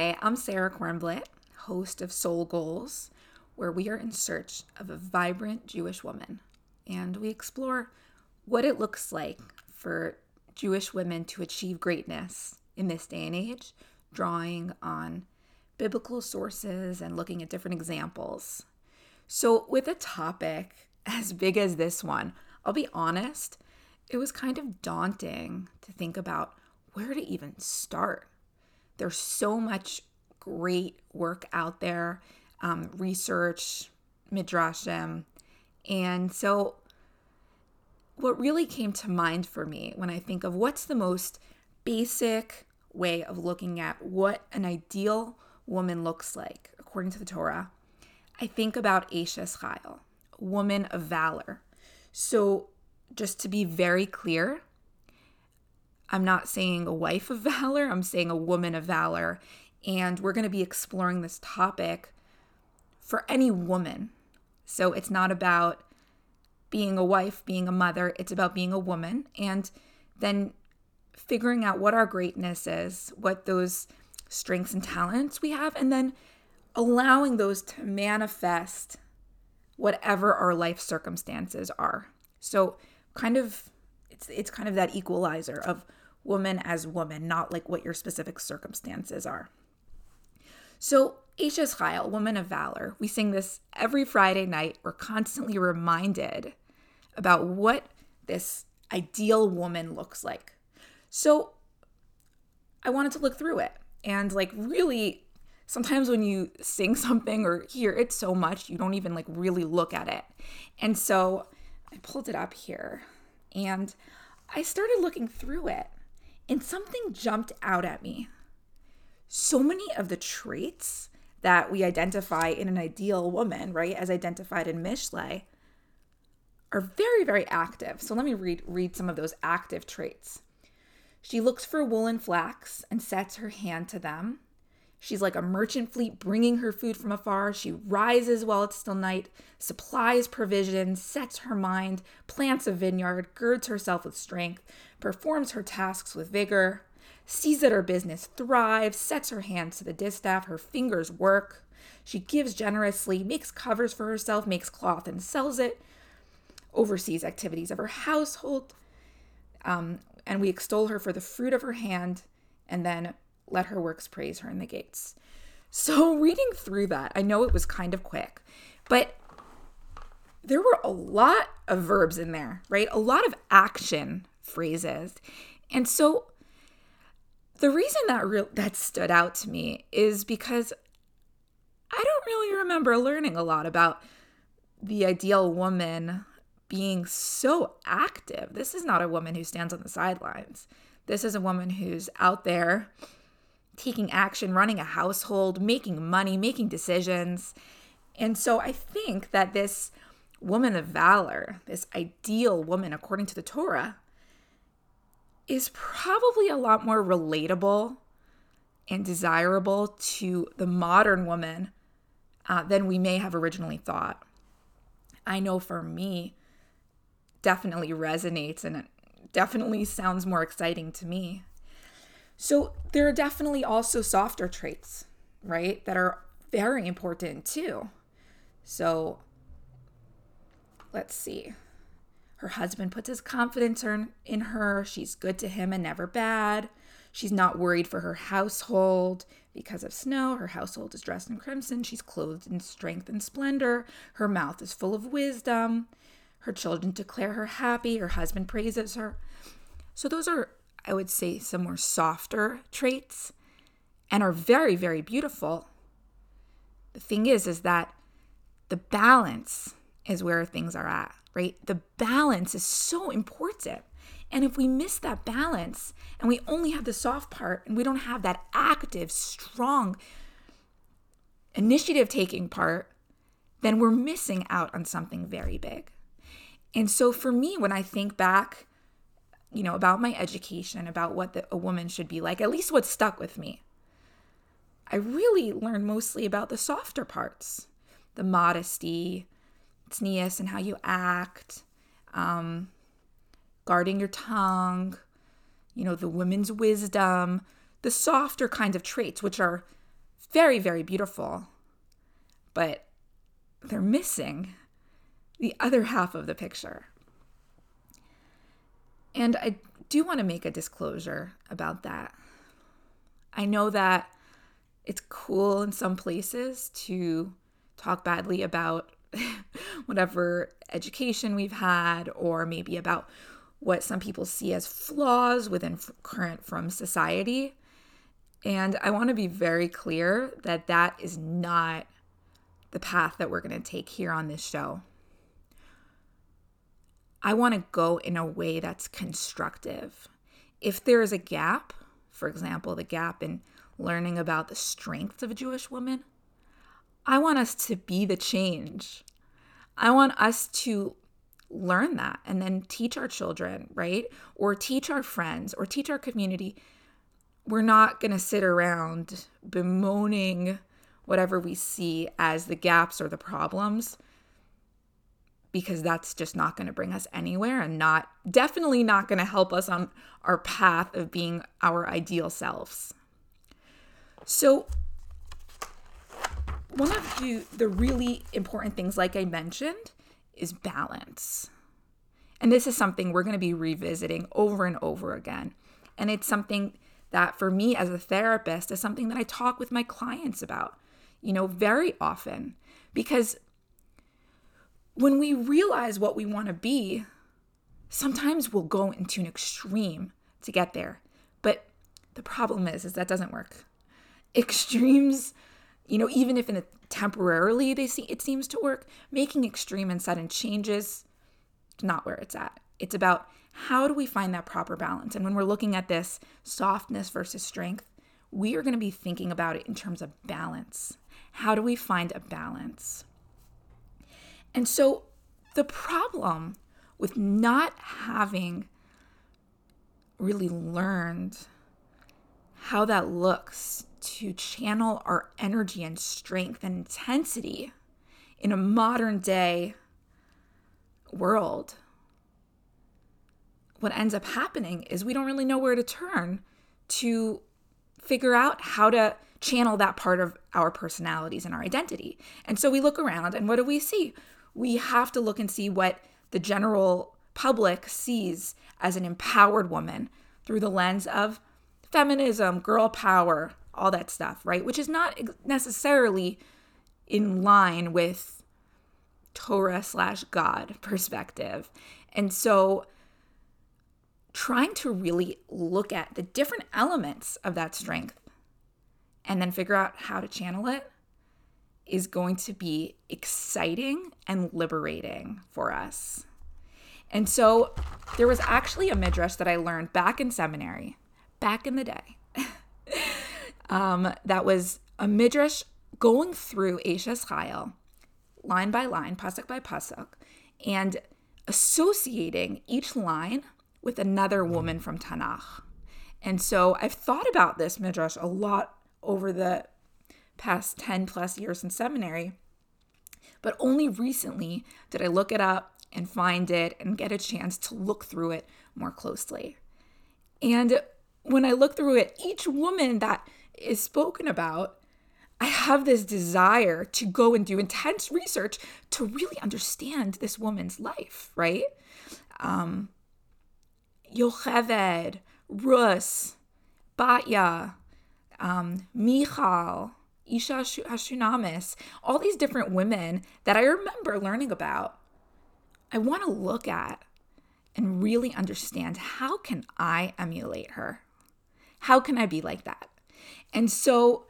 Hi, I'm Sarah Kornblit, host of Soul Goals, where we are in search of a vibrant Jewish woman. And we explore what it looks like for Jewish women to achieve greatness in this day and age, drawing on biblical sources and looking at different examples. So, with a topic as big as this one, I'll be honest, it was kind of daunting to think about where to even start. There's so much great work out there, um, research, midrashim. And so, what really came to mind for me when I think of what's the most basic way of looking at what an ideal woman looks like according to the Torah, I think about Eshes Chayil, woman of valor. So, just to be very clear, I'm not saying a wife of valor, I'm saying a woman of valor. And we're going to be exploring this topic for any woman. So it's not about being a wife, being a mother, it's about being a woman. And then figuring out what our greatness is, what those strengths and talents we have, and then allowing those to manifest whatever our life circumstances are. So kind of it's it's kind of that equalizer of woman as woman, not like what your specific circumstances are. So, Eshes Chayil, woman of valor, we sing this every Friday night. We're constantly reminded about what this ideal woman looks like. So, I wanted to look through it and like really sometimes when you sing something or hear it so much you don't even like really look at it and so i pulled it up here and i started looking through it and something jumped out at me. So many of the traits that we identify in an ideal woman, right, as identified in Mishle, are very, very active. So let me read read some of those active traits. She looks for wool and flax and sets her hand to them. She's like a merchant fleet bringing her food from afar. She rises while it's still night, supplies provisions, sets her mind, plants a vineyard, girds herself with strength, performs her tasks with vigor, sees that her business thrives, sets her hands to the distaff, her fingers work. She gives generously, makes covers for herself, makes cloth and sells it, oversees activities of her household, um, and we extol her for the fruit of her hand, and then let her works praise her in the gates. So, reading through that, I know it was kind of quick, but there were a lot of verbs in there, right? A lot of action phrases. And so the reason that re- that stood out to me is because I don't really remember learning a lot about the ideal woman being so active. This is not a woman who stands on the sidelines. This is a woman who's out there taking action, running a household, making money, making decisions. And so I think that this woman of valor, this ideal woman according to the Torah, is probably a lot more relatable and desirable to the modern woman uh, than we may have originally thought. I know for me, definitely resonates and it definitely sounds more exciting to me. So there are definitely also softer traits, right, that are very important too. So let's see. Her husband puts his confidence in her. She's good to him and never bad. She's not worried for her household because of snow. Her household is dressed in crimson. She's clothed in strength and splendor. Her mouth is full of wisdom. Her children declare her happy. Her husband praises her. So, those are, I would say, some more softer traits and are very, very beautiful. The thing is, is that the balance is where things are at right? The balance is so important. And if we miss that balance and we only have the soft part and we don't have that active, strong, initiative taking part, then we're missing out on something very big. And so for me, when I think back, you know, about my education, about what the, a woman should be like, at least what stuck with me, I really learned mostly about the softer parts the modesty, tznius and how you act, um, guarding your tongue, you know, the women's wisdom, the softer kinds of traits, which are very, very beautiful, but they're missing the other half of the picture. And I do want to make a disclosure about that. I know that it's cool in some places to talk badly about whatever education we've had, or maybe about what some people see as flaws within current from society. And I want to be very clear that that is not the path that we're going to take here on this show. I want to go in a way that's constructive. If there is a gap, for example, the gap in learning about the strengths of a Jewish woman, I want us to be the change. I want us to learn that and then teach our children, right? Or teach our friends or teach our community. We're not going to sit around bemoaning whatever we see as the gaps or the problems because that's just not going to bring us anywhere and not definitely not going to help us on our path of being our ideal selves. So one of the, the really important things like I mentioned is balance. And this is something we're going to be revisiting over and over again. And it's something that for me as a therapist is something that I talk with my clients about, you know, very often because when we realize what we want to be, sometimes we'll go into an extreme to get there. But the problem is is that doesn't work. Extremes, you know, even if in a temporarily they see it seems to work, making extreme and sudden changes not where it's at. It's about how do we find that proper balance? And when we're looking at this softness versus strength, we are going to be thinking about it in terms of balance. How do we find a balance? And so the problem with not having really learned how that looks to channel our energy and strength and intensity in a modern day world, what ends up happening is we don't really know where to turn to figure out how to channel that part of our personalities and our identity. And so we look around and what do we see? We have to look and see what the general public sees as an empowered woman through the lens of feminism, girl power, all that stuff, right? Which is not necessarily in line with Torah slash God perspective. And so trying to really look at the different elements of that strength and then figure out how to channel it is going to be exciting and liberating for us. And so there was actually a midrash that I learned back in seminary, back in the day. um, that was a midrash going through Eshes Chayil, line by line, pasuk by pasuk, and associating each line with another woman from Tanakh. And so I've thought about this midrash a lot over the past 10 plus years in seminary. But only recently did I look it up and find it and get a chance to look through it more closely. And when I look through it, each woman that is spoken about, I have this desire to go and do intense research to really understand this woman's life, right? Um, Yocheved, Rus, Batya, um, Michal, Isha Hashunamis, all these different women that I remember learning about. I want to look at and really understand how can I emulate her? How can I be like that? And so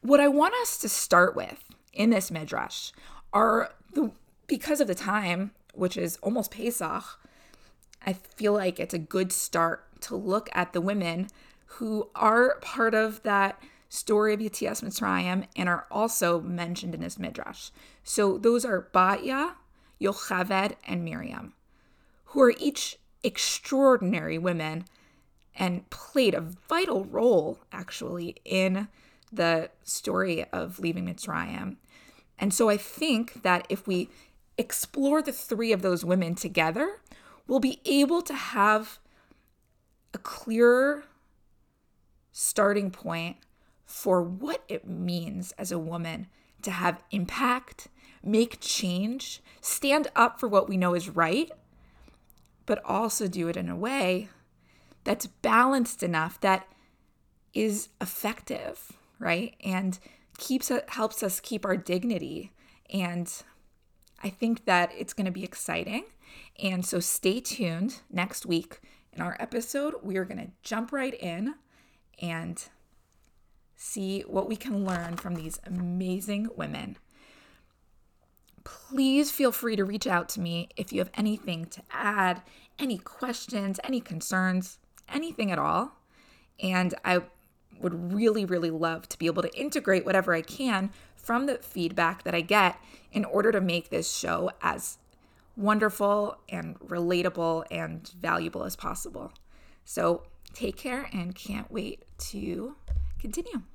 what I want us to start with in this midrash are the because of the time, which is almost Pesach, I feel like it's a good start to look at the women who are part of that story of Yetzias Mitzrayim and are also mentioned in this midrash. So those are Batya, Yocheved, and Miriam, who are each extraordinary women and played a vital role actually in the story of leaving Mitzrayim. And so I think that if we explore the three of those women together, we'll be able to have a clearer starting point for what it means as a woman to have impact, make change, stand up for what we know is right, but also do it in a way that's balanced enough that is effective, right? And keeps helps us keep our dignity and I think that it's going to be exciting. And so stay tuned next week in our episode. We are going to jump right in and see what we can learn from these amazing women. Please feel free to reach out to me if you have anything to add, any questions, any concerns, anything at all. And I would really, really love to be able to integrate whatever I can from the feedback that I get in order to make this show as wonderful and relatable and valuable as possible. So take care and can't wait to continue.